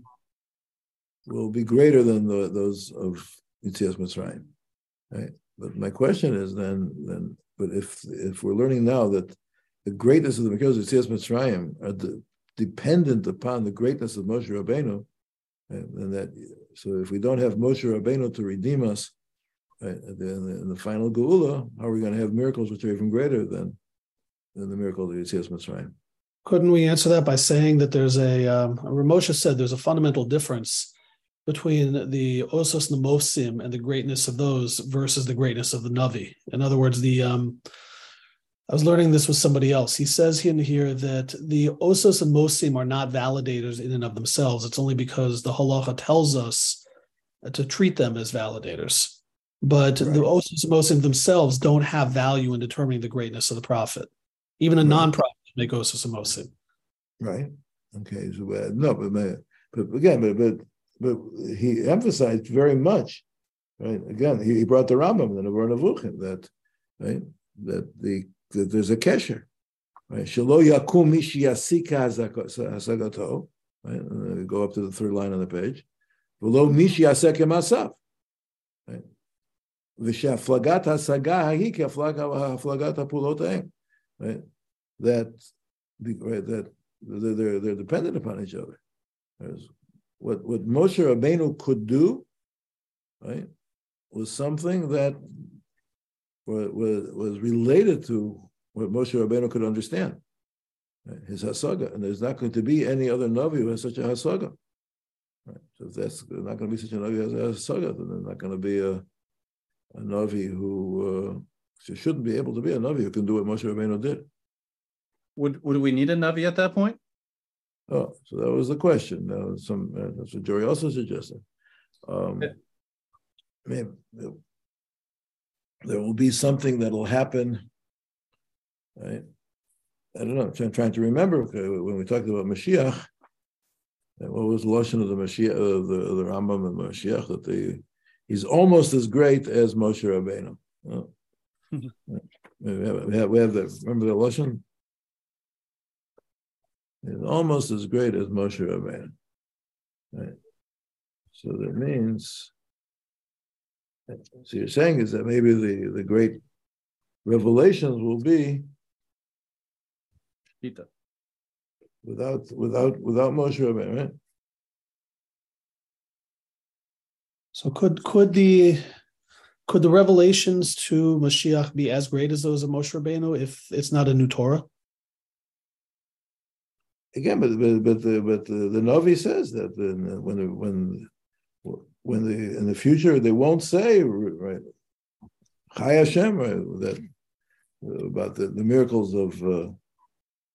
will be greater than the, those of Yitzias Mitzrayim. Right? But my question is then then but if if we're learning now that the greatness of the miracles of Yitzias Mitzrayim are de- dependent upon the greatness of Moshe Rabbeinu, and that so if we don't have Moshe Rabbeinu to redeem us Right? In, the, in the final Geula, how are we going to have miracles which are even greater than, than the miracle of Yitzias Mitzrayim? Couldn't we answer that by saying that there's a, um, Ramosha said there's a fundamental difference between the Osos and the Mosim and the greatness of those versus the greatness of the Navi. In other words, the um, I was learning this with somebody else. He says in here that the Osos and Mosim are not validators in and of themselves. It's only because the halacha tells us to treat them as validators but right. the osos mosim themselves don't have value in determining the greatness of the prophet. Even a right. non-prophet make osos mosim. Right. Okay. So uh, no, but but again, but but but he emphasized very much, right? Again, he, he brought the Rambam, the Nevar Nevuchim, that right that the that there's a kesher, right? Shelo yakum yasika hasagato, right? Go up to the third line on the page. V'lo mishi yasekem asaf? V'shaflagat hasaga hahi keflagat hapulot right? That right that they're they're dependent upon each other. There's, what what Moshe Rabbeinu could do, right, was something that was was related to what Moshe Rabbeinu could understand, right? his hasaga, and there's not going to be any other navi who has such a hasaga. Right? So if that's not going to be such a navi who has a hasaga, then there's not going to be a a navi who uh, shouldn't be able to be a navi who can do what Moshe Rabbeinu did. Would would we need a navi at that point? Oh, so that was the question. Now, some uh, that's what Jory also suggested. Um, Yeah. maybe there- there will be something that'll happen. Right? I don't know. I'm trying, trying to remember when we talked about Mashiach. uh, What was the lashon of the Mashiach, of the, of the Rambam and Mashiach that the he's almost as great as Moshe Rabbeinu. Oh. We have we have, we have that. Remember the lashon? is almost as great as Moshe Rabbeinu. Right? So that means, so you're saying is that maybe the, the great revelations will be Shita. without without without Moshe Rabbeinu, right? So could could the could the revelations to Mashiach be as great as those of Moshe Rabbeinu if it's not a new Torah? Again, but but but the but the, the says that when when when the in the future they won't say right Chai Hashem right, that about the, the miracles of uh,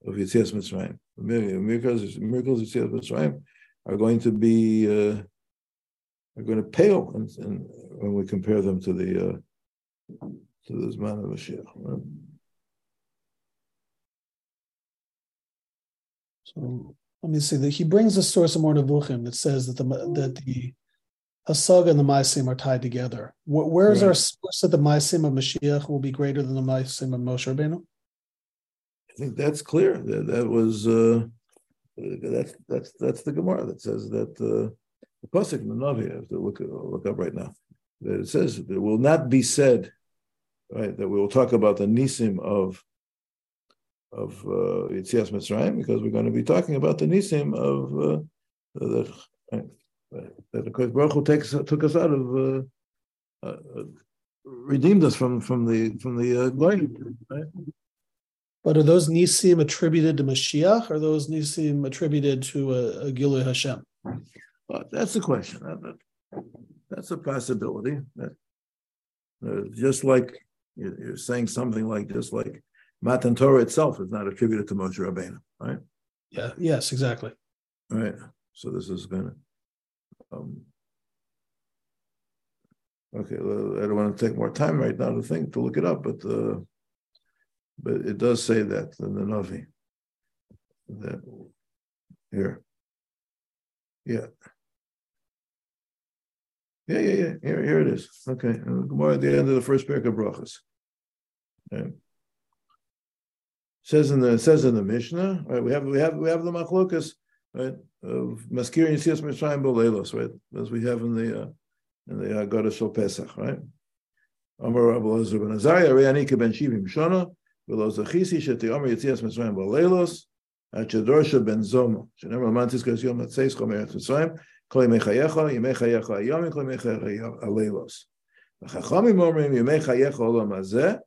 of Yitzias Mitzrayim. The mir- miracles miracles of Yitzias Mitzrayim are going to be uh, are going to pale and, and when we compare them to the uh, to the Zman of Mashiach. Right? So let me see that he brings a source of Moreh Nevuchim that says that the that the Hasaga and the Maisim are tied together. Wh- Where is our source that the Maisim of Mashiach will be greater than the Maisim of Moshe Rabbeinu? I think that's clear. That that was uh, that's that's that's the Gemara that says that uh, the pasuk in the Navi. I have to look look up right now. That it says it will not be said, right? That we will talk about the nisim of of uh, Yitzias Mitzrayim because we're going to be talking about the nisim of uh, that that Baruch Hu takes took us out of. Uh, uh, redeemed us from from the from the uh, Goyim, right? But are those Nisim attributed to Mashiach? Or are those Nisim attributed to a, a Gilui Hashem? Well, that's the question. That- that- That's a possibility. Uh, just like you're saying something like just like Matan Torah itself is not attributed to Moshe Rabbeinu, right? Yeah. Yes. Exactly. Right. So this is gonna. Um, okay, well, I don't want to take more time right now to think to look it up, but uh, but it does say that in the Navi. That here. Yeah. Yeah, yeah, yeah. Here, here it is. Okay, uh, Gemara at the end of the first parak of brachas. Okay. Says in the says in the Mishnah, right? We have we have we have the machlokas, right? Of maskir yisias mitzrayim boleilos, right? As we have in the uh, in the Haggadah Shel Pesach, right? Amar Rabbi Elazar ben Azariah, Re'anika ben Shivim v'lo zachisi sheti Amar yitzias mitzrayim boleilos, at Shadorsha ben Zoma, shenemar mantis kos yom atzeis chom eretz yimei chayecha hayom, kol yimei chayecha aleilos. V'chachamim omrim yimei chayecha olam hazeh,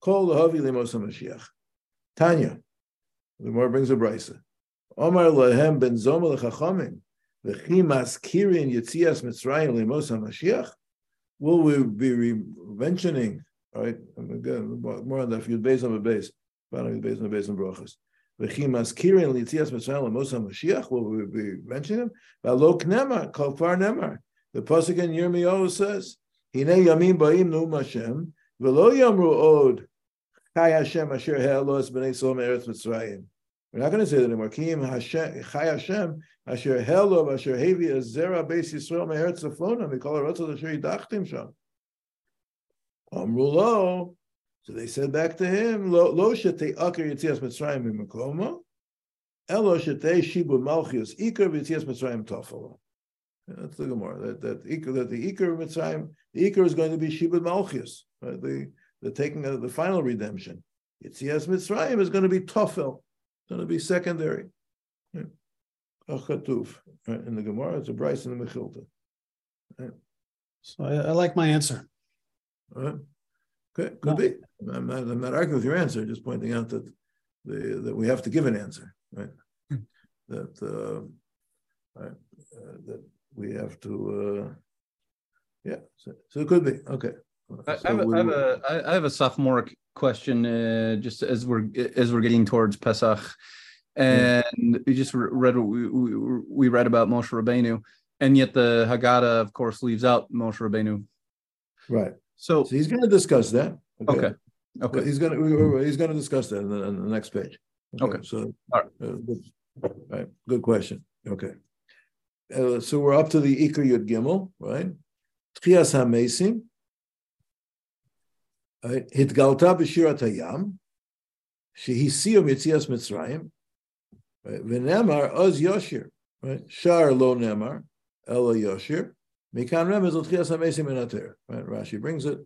kol lahavi limos HaMashiach. Tanya, the more brings a brisa. Omar lehem ben zoma lechachamim, v'chi maskirin yitzias mitzrayim. Will we be mentioning, all right, again, more on that, if you're based on the base, bottom the base on the base on brachas. V'chi maskirin yitzias mitzrayim limos HaMashiach, will we be mentioning him? V'alo knemar, kol far nemar. The pasuk in Yirmiyahu says, Hinei yamim ba'im nu'um Hashem, v'lo yamru od Chai Hashem asher ha'elos b'nei Sodom eretz Mitzrayim. We're not going to say that anymore. Kim Hashem, Chai Hashem, Asher Helov, Asher Hevi, Azera, Beis Yisrael, Me'eretz call it Ratzal Asher Yidachtim Sham. Amrulo, so they said back to him, Lo Shetei Aker Yitzias Mitzrayim Mimakoma, Elo Shetei Shibu Malchius, Iker Yitzias Mitzrayim Tofala. That's the Gemara. That that that the Iker of Mitzrayim, the Iker is going to be Shibud Malchius, right? the the taking of the final redemption. Yitzias Mitzrayim is going to be Tofel, going to be secondary. Yeah. Achatuv right? in the Gemara. It's a Bryce in the Mechilta. Right? So I, I like my answer. Right? Okay, could be. I'm not, I'm not arguing with your answer. Just pointing out that the that we have to give an answer, right? that uh, right, uh, that we have to. Uh, yeah, so, so it could be okay. I, So I have, a, we I have will- a I I have a sophomoric question uh, just as we're as we're getting towards Pesach, and we just read what we, we we read about Moshe Rabbeinu, and yet the Haggadah, of course, leaves out Moshe Rabbeinu. right. So So he's going to discuss that. okay, okay, Well, he's going to he's going to discuss that in the, in the next page. Okay. So, All right. uh, good, all right. Good question. Okay. Uh, so we're up to the Iker Yud Gimel, right? Tchias HaMesim. Right? Hitgalta b'shirat hayam. Shehisiyo mitzias Mitzrayim. V'nemar oz yoshir. Right? Shar lo nemar. Ela yoshir. Mikan remez al tchias HaMesim enater. Right? Rashi brings it.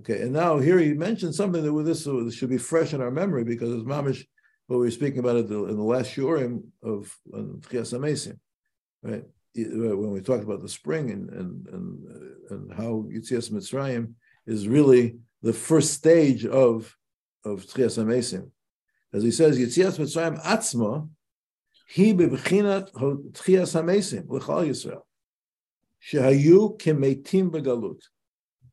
Okay, and now here he mentioned something that with this uh, should be fresh in our memory because it's mamish what we were speaking about it in the last shurim of Tchias Amesim, right? Uh, When we talked about the spring and and and, uh, and how Yitzias Mitzrayim is really the first stage of of Tchias Amesim, as he says, Yitzias Mitzrayim atzma, he bebchinat Tchias Amesim l'chal Yisrael, shehayu kemetim begalut.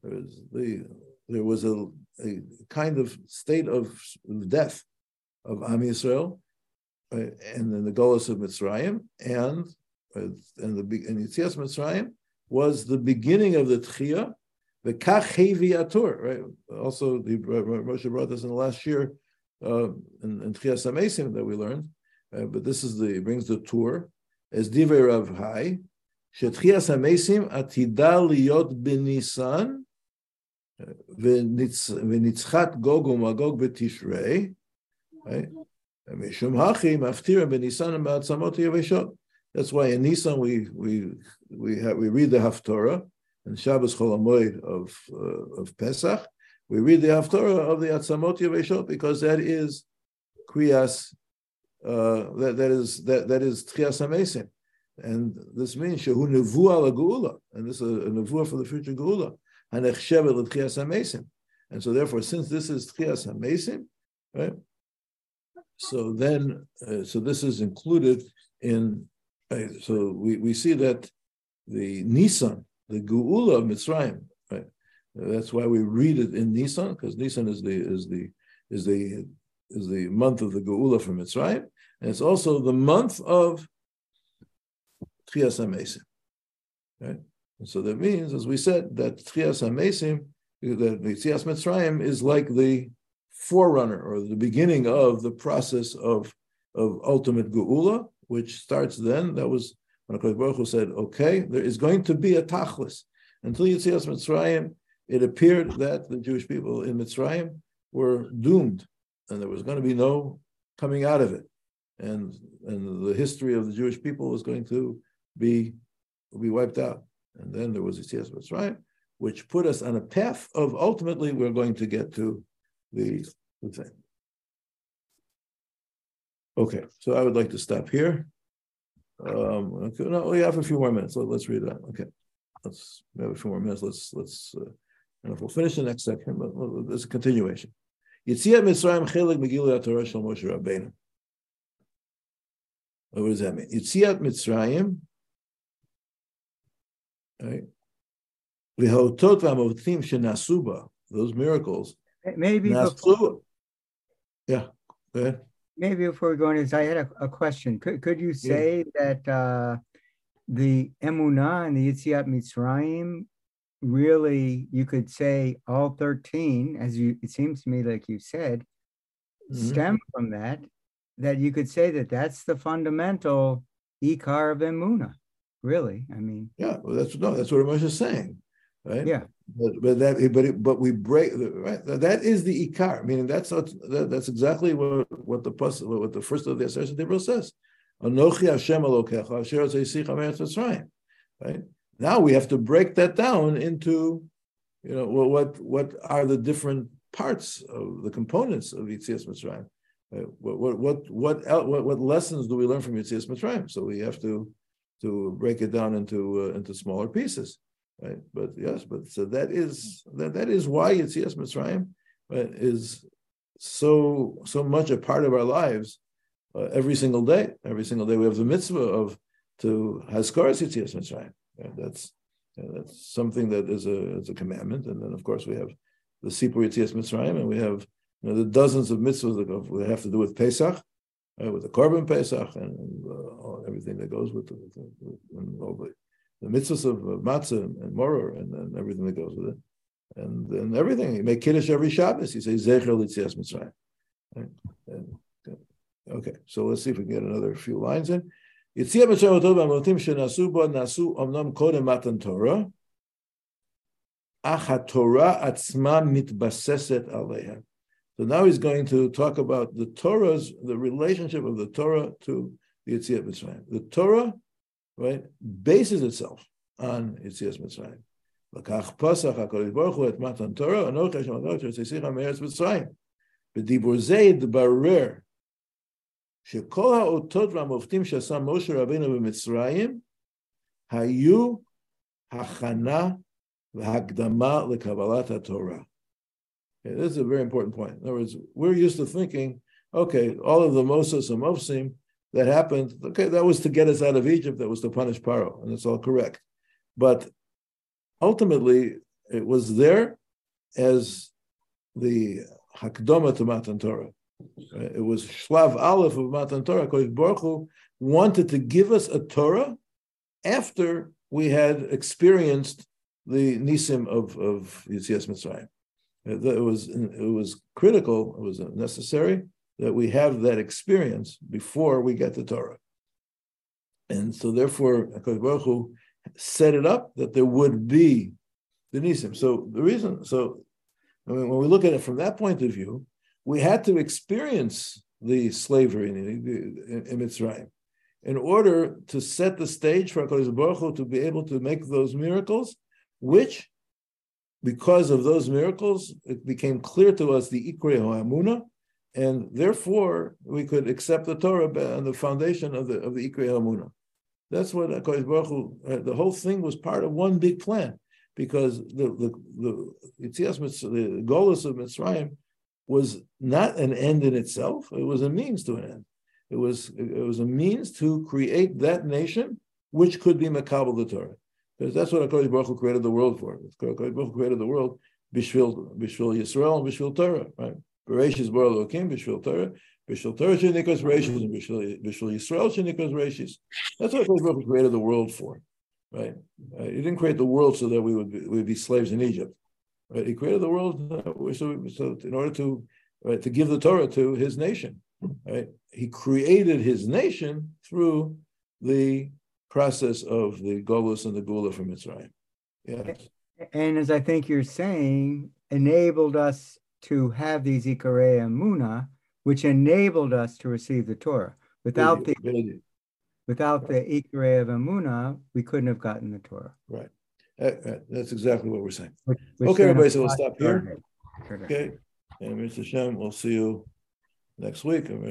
There was the there was a, a kind of state of death of Am Yisrael, uh, and then the Golas of Mitzrayim, and uh, and the and Yitzias Mitzrayim was the beginning of the Tchiyah, the Kachevi Atur, right? Also, the uh, Moshe brought this in the last year uh, in, in Amesim that we learned, uh, but this is the brings the tour as Divrei Rav Hai, Shetchiyas Amesim Atidal Liot b'Nisan. וניצחת גוג ומגוג בתשרי, right? משום הכי מפטירה בניסן ובעצמות היבשות. That's why in Nisan we we we have we read the Haftorah and Shabbos Chol Hamoed of uh, of Pesach. We read the Haftorah of the Atzamot Yeveshot because that is Kriyas, uh, that that is that that is Tchias Hamesim. And this means shehu nevuah la geula, and this is a nevuah for the future geula. L'tchias and so therefore, since this is tchias hamesim, right? So then, uh, so this is included in. Uh, so we, we see that the Nisan, the geula of Mitzrayim, right? That's why we read it in Nisan because Nisan is the is the is the is the month of the geula from Mitzrayim, and it's also the month of Tchias HaMesim. Right? And so that means, as we said, that Tchias HaMesim, that the Tchias Mitzrayim is like the forerunner or the beginning of the process of, of ultimate Geula, which starts then. That was when HaKadosh Baruch Hu said, okay, there is going to be a Tachlis. Until Yitzias Mitzrayim, it appeared that the Jewish people in Mitzrayim were doomed and there was going to be no coming out of it. And, and the history of the Jewish people was going to be be wiped out. And then there was Yitzias Mitzrayim, which put us on a path of ultimately we're going to get to the, the thing. Okay, so I would like to stop here. Um, okay, no, we have a few more minutes. Let, us read that. Okay, let's we have a few more minutes. Let's let's. Uh, and if we'll finish the next section, but there's a continuation. Yitziat Mitzrayim chelik Megillah Torah shel Moshe Rabbeinu. What does that mean? Yitziat Mitzrayim right? V'hotot v'amotim shenasu ba, those miracles, Maybe before. Yeah, go ahead. maybe before we go this, I had a, a question. Could, could you say that uh, the Emunah and the Yitziat Mitzrayim really, you could say all 13, as you, it seems to me like you said, Mhm. stem from that. that you could say that that's the fundamental ikar of emuna. Really, I mean, Yeah, well, that's no, that's what Ramesh is saying, right? yeah, But but that but it, but we break right. That is the ikar. Meaning that's not, that, that's exactly what what the what the first of the Aseret Deborah says. Anochi Hashem Elokecha Asher Zeisicha Meretz Mitzrayim. Right now we have to break that down into, you know, what what what are the different parts of the components of Yitzias Mitzrayim. Right? What what what what el- what what lessons do we learn from Yitzias Mitzrayim? So we have to to break it down into uh, into smaller pieces right? But yes, but so that is that that is why Yitzias Mitzrayim right, is so so much a part of our lives uh, every single day. Every single day we have the mitzvah of to Haskaras Yitzias Mitzrayim. Yeah, that's yeah, that's something that is a is a commandment, and then of course we have the Sipur Yitzias Mitzrayim, and we have you know, the dozens of mitzvahs that, have to do with Pesach. right, with the Korban Pesach and, and uh, everything that goes with, the, with, the, with and all the the mitzvahs of, of matzah and moror and, and everything that goes with it, and and everything. You make kiddush every Shabbos. You say zecher l'tzias mitzrayim. Right? And, okay, so let's see if we can get another few lines in. יציאה מצרים אותו והמותם שנעשו בו נעשו אמנם קודם מתן תורה, אך התורה עצמה מתבססת עליהם. So now he's going to talk about the Torah's, the relationship of the Torah to Yitzias Mitzrayim. The Torah, right, bases itself on Yitzias Mitzrayim. לקח פסח הקדוש ברוך הוא את מתן תורה, אנוכי השם אדוני שהסיך מארץ מצרים. בדיבור זה התברר שכל האותות והמופתים שעשה משה רבינו במצרים היו הכנה והקדמה לקבלת התורה. Okay, this is a very important point. In other words, we're used to thinking, okay, all of the Moses and Mofsim that happened, okay, that was to get us out of Egypt, that was to punish Paro, and it's all correct. But ultimately, it was there as the Hakdoma to Matan Torah. It was Shlav Aleph of Matan Torah. Kodesh Baruch Hu wanted to give us a Torah after we had experienced the Nisim of, of Yitzias Mitzrayim. It it was, it was critical, it was necessary that we have that experience before we get the Torah. And so therefore, HaKadosh Baruch Hu set it up that there would be the Nisim. So the reason, so I mean, when we look at it from that point of view, we had to experience the slavery in, in, in Mitzrayim in order to set the stage for HaKadosh Baruch Hu to be able to make those miracles, which, because of those miracles, it became clear to us the Ikrei HaAmuna, and therefore we could accept the Torah on the foundation of the of the Ikrei HaAmuna. That's what HaKadosh Baruch Hu, uh, the whole thing was part of one big plan, because the the the Yitzias the Golus of Mitzrayim was not an end in itself; it was a means to an end. It was it was a means to create that nation which could be Makabal the Torah, because that's what Hakadosh Baruch Hu created the world for. Hakadosh Baruch Hu created the world bishvil bishvil Yisrael and bishvil Torah, right? Bereshis bara Elokim bishvil Torah, bishvil Torah shenikas Bereshis bishvil Yisrael shenikas Bereshis. That's what Hakadosh created the world for, right? Uh, he didn't create the world so that we would be, we would be slaves in Egypt. Right? He created the world uh, so, so in order to right, to give the Torah to his nation. Right? He created his nation through the process of the Golus and the Gula from Mitzrayim. Yes. and as I think you're saying, enabled us to have these Ikarei Muna, which enabled us to receive the Torah. Without the without the Ikarei of Amuna, we couldn't have gotten the Torah. right. Uh, uh, That's exactly what we're saying. which- which Okay, everybody, so we'll stop here. Okay. And Mr. Shem, we'll see you next week.